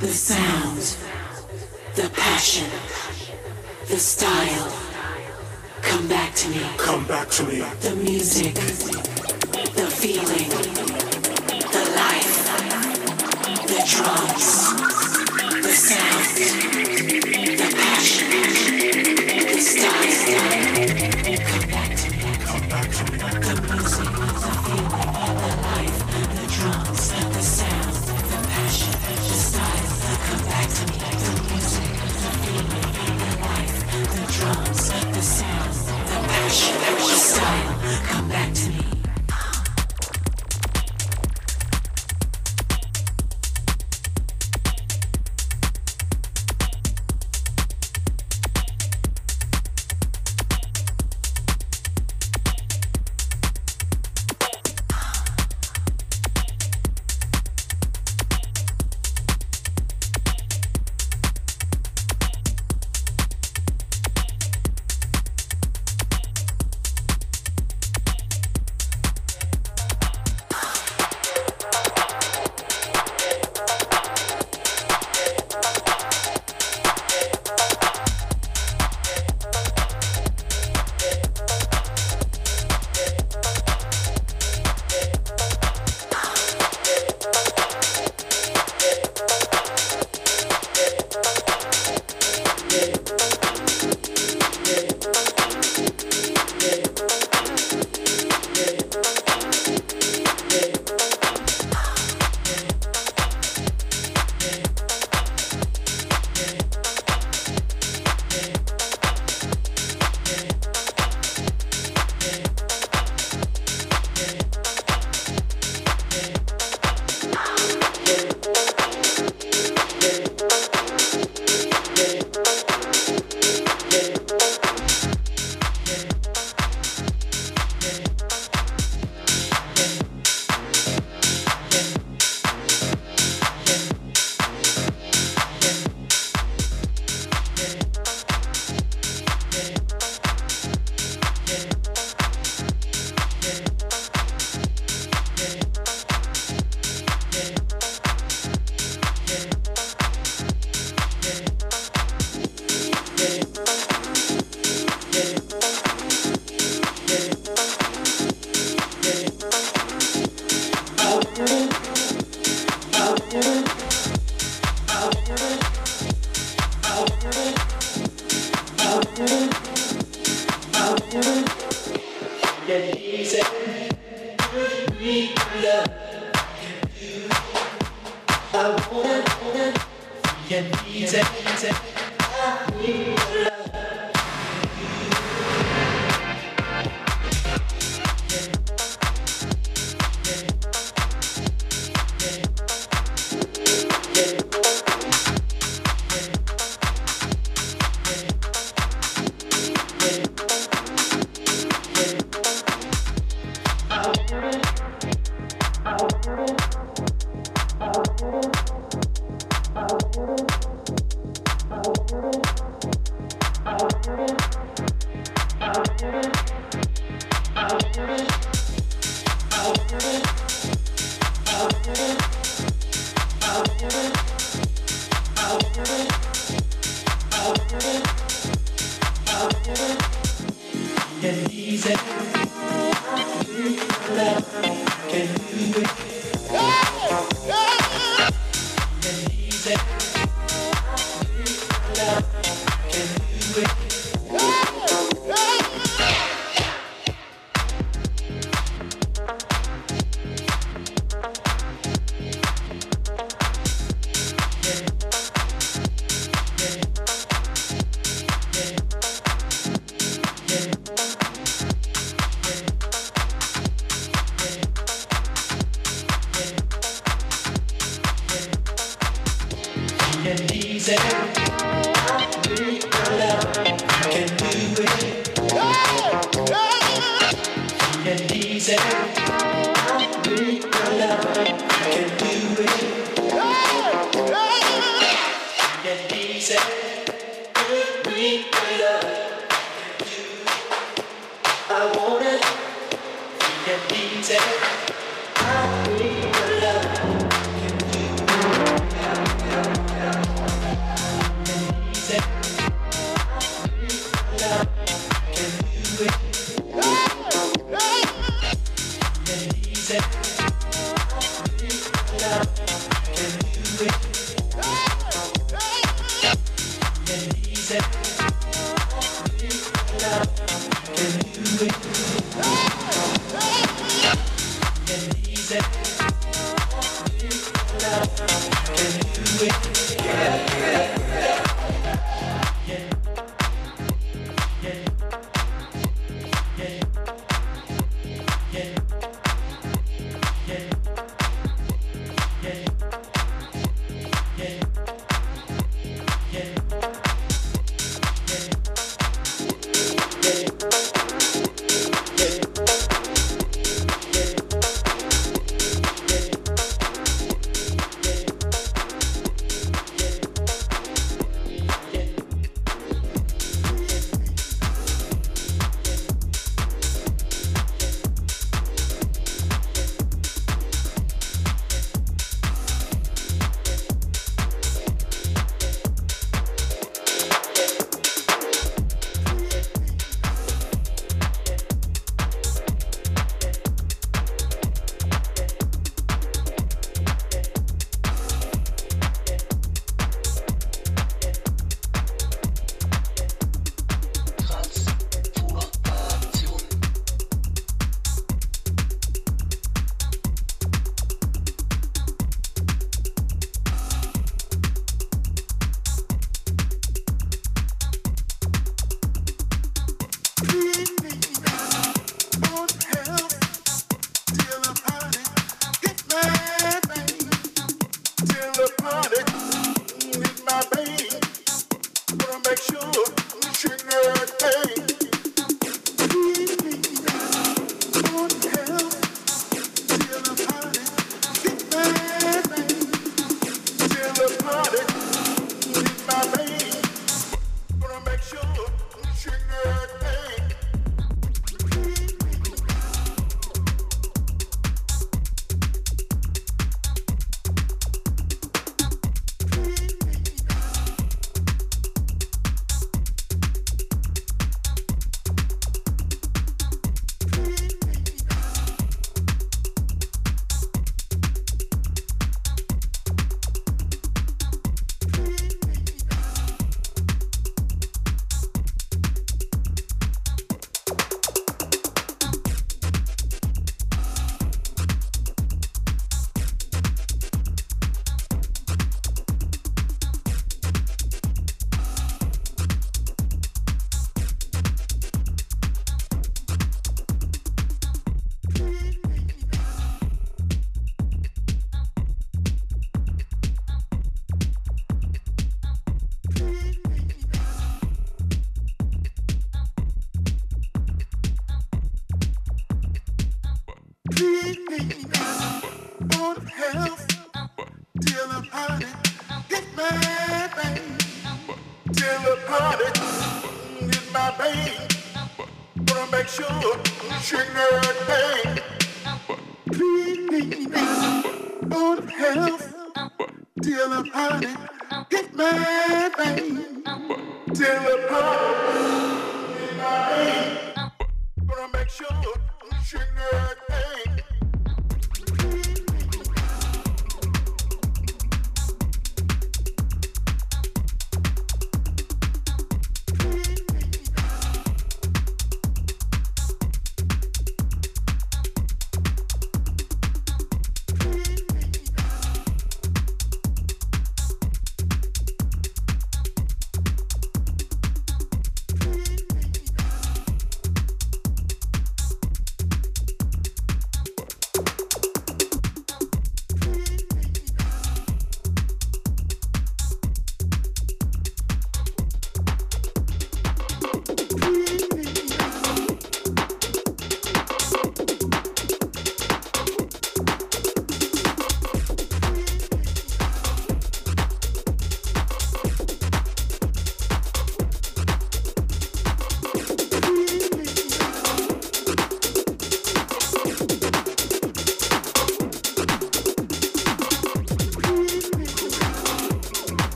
Can easy,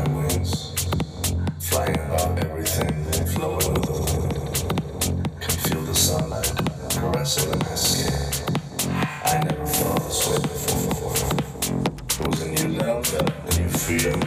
wings, flying above everything, flowing with the wind. Can feel the sunlight caressing my skin. I never felt this way before. It was a new level, a new freedom.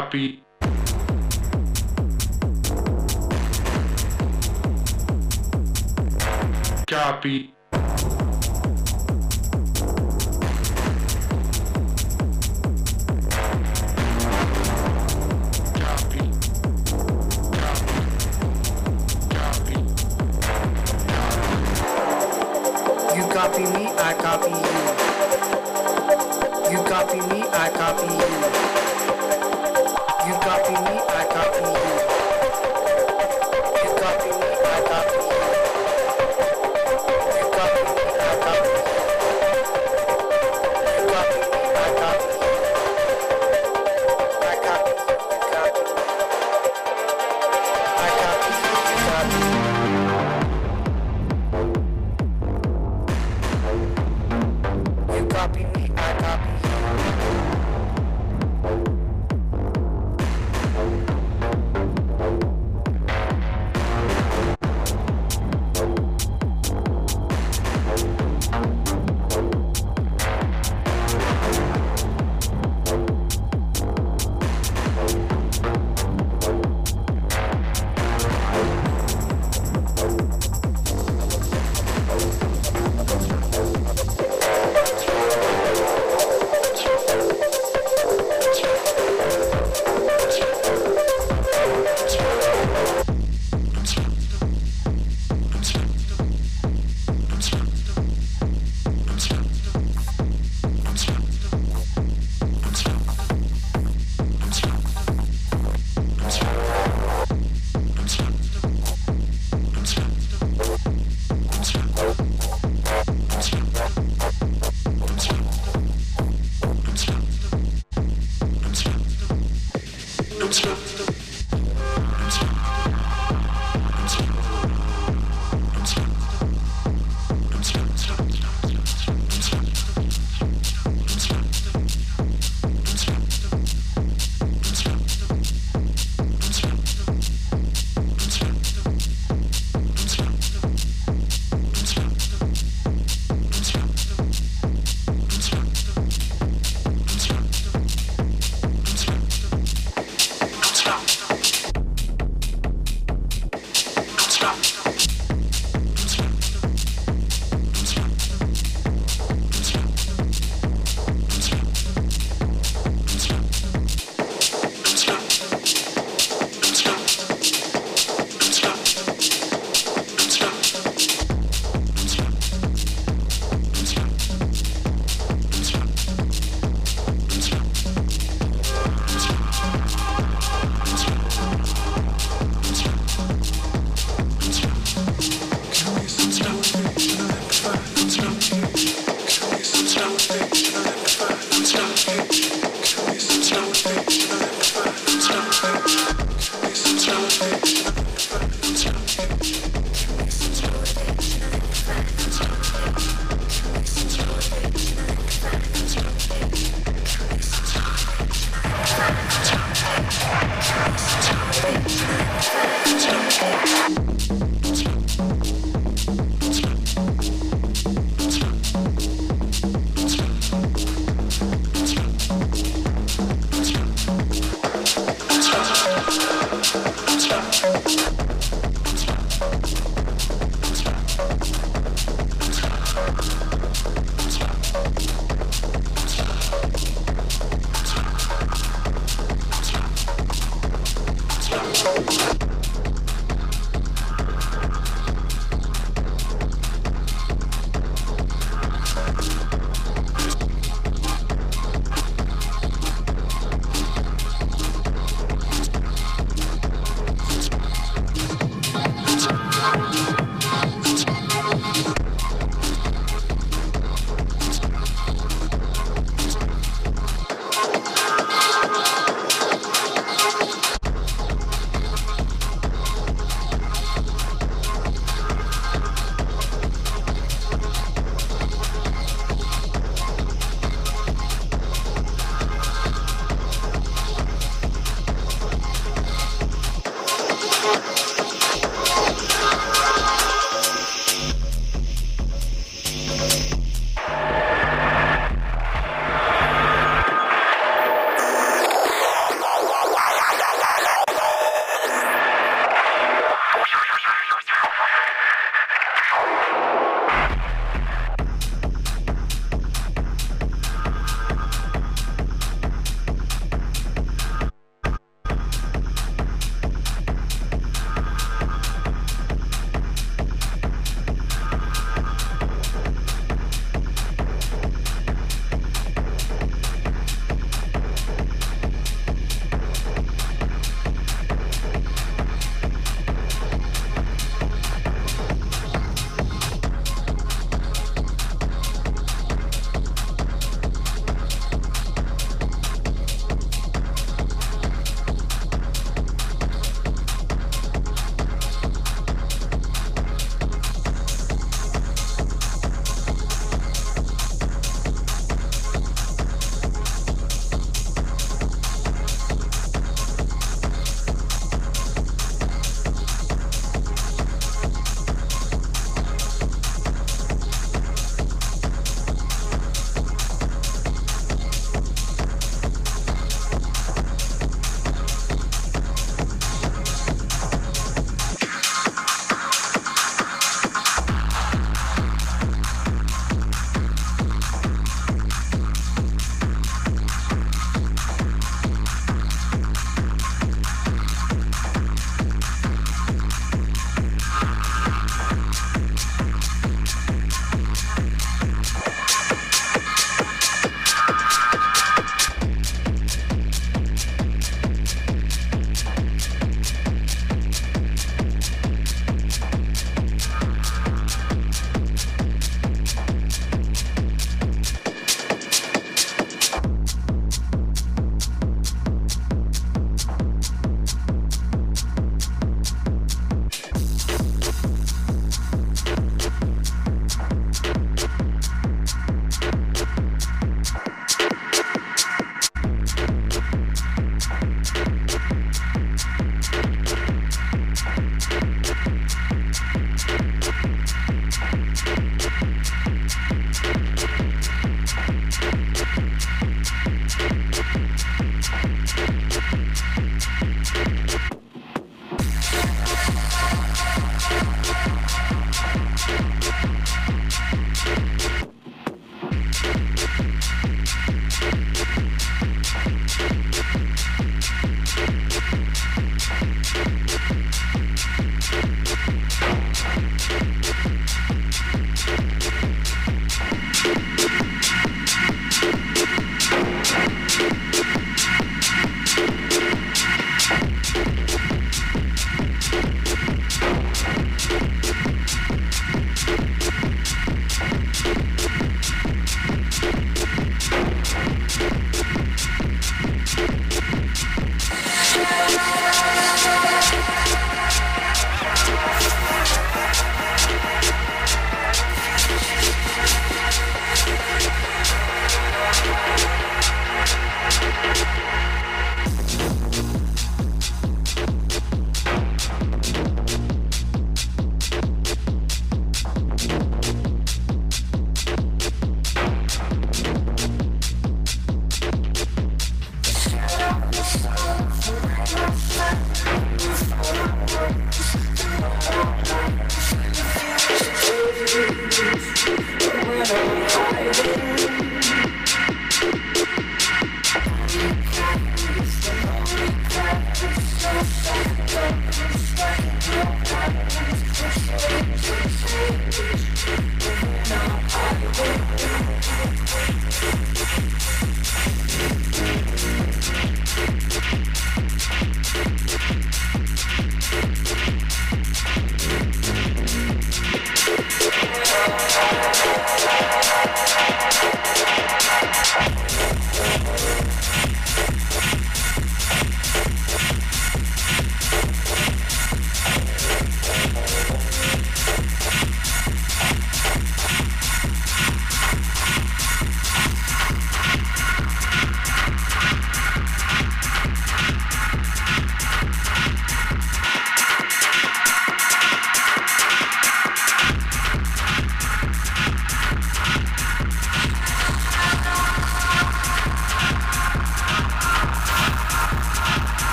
copy. Copy. copy me, I copy you. You copy me, I copy you.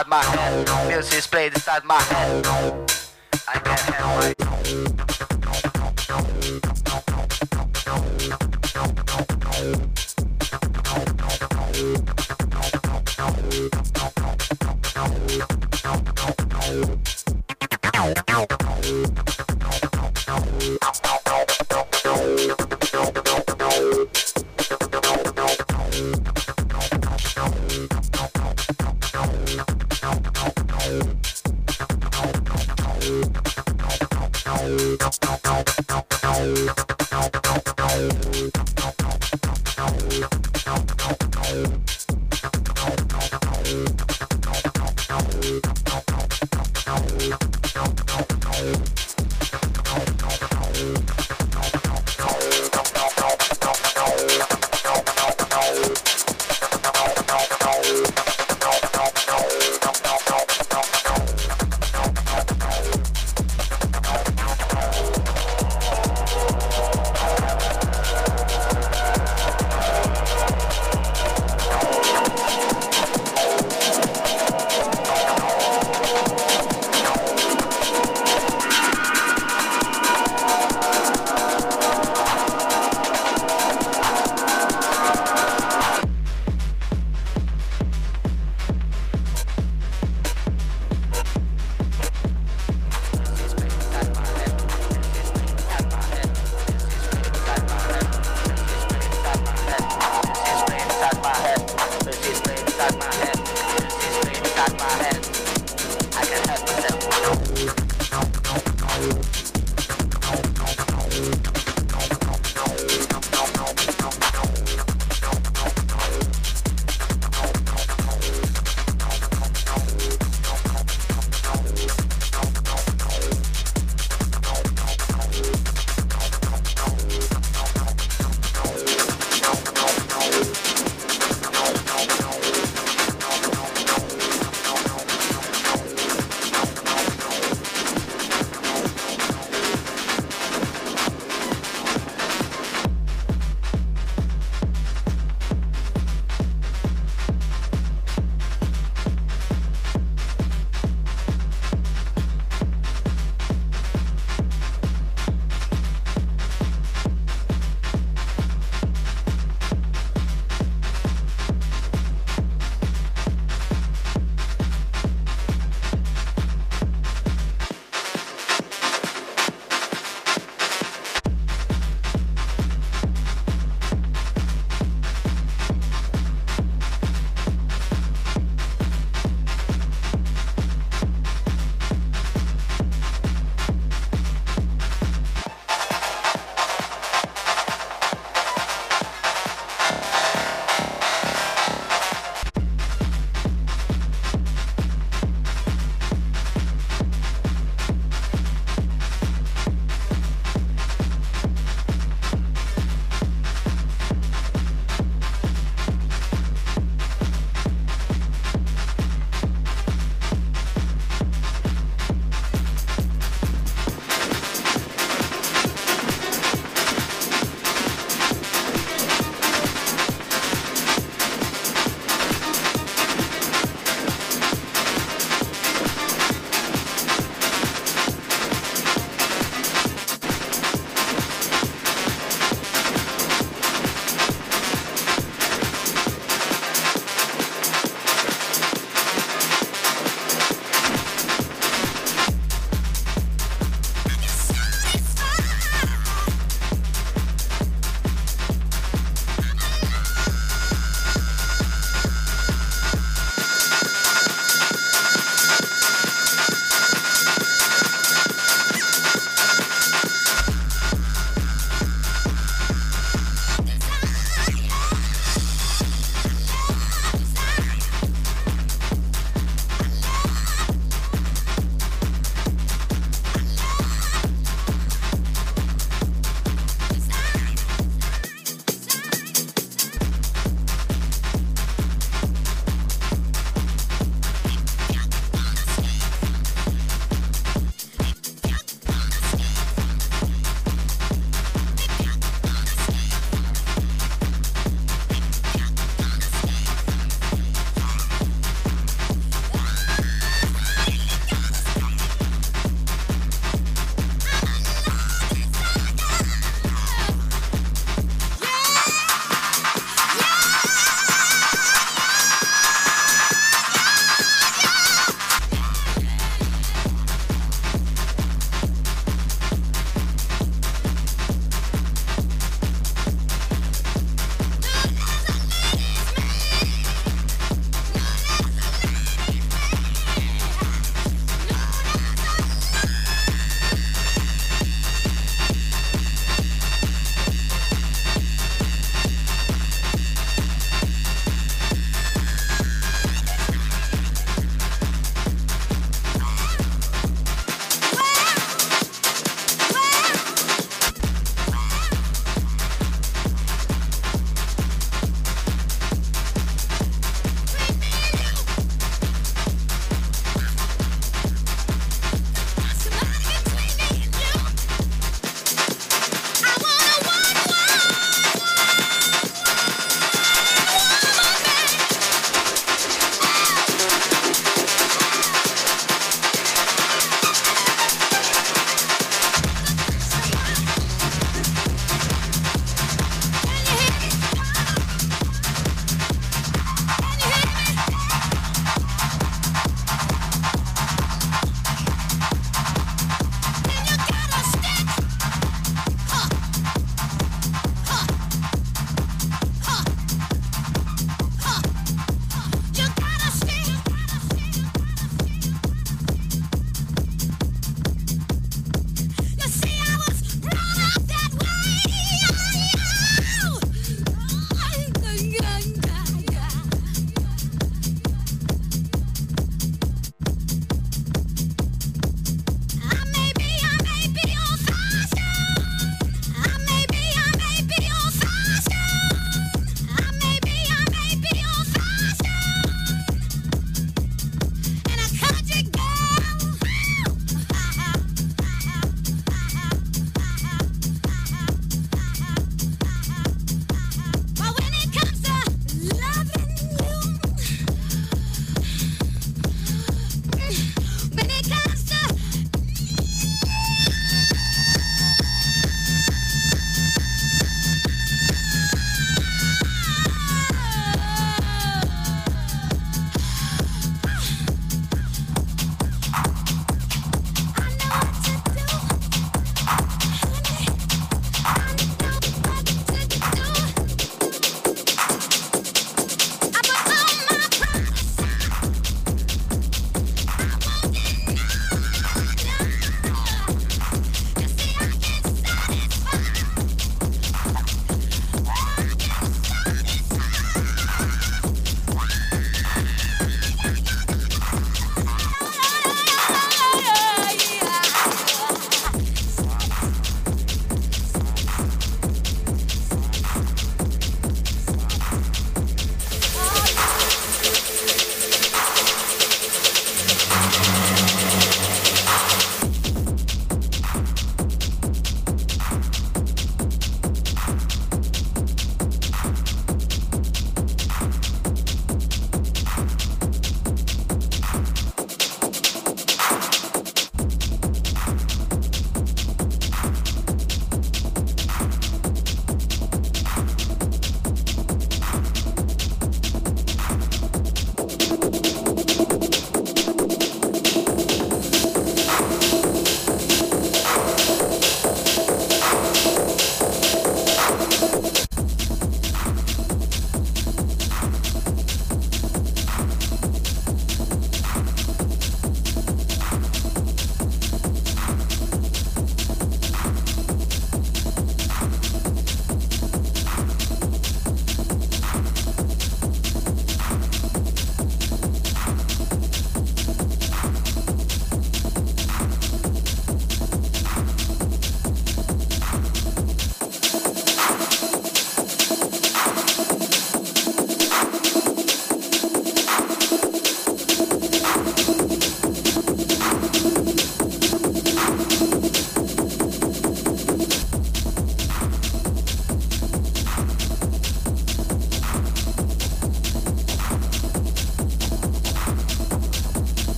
Inside my head. Music is playing inside my head.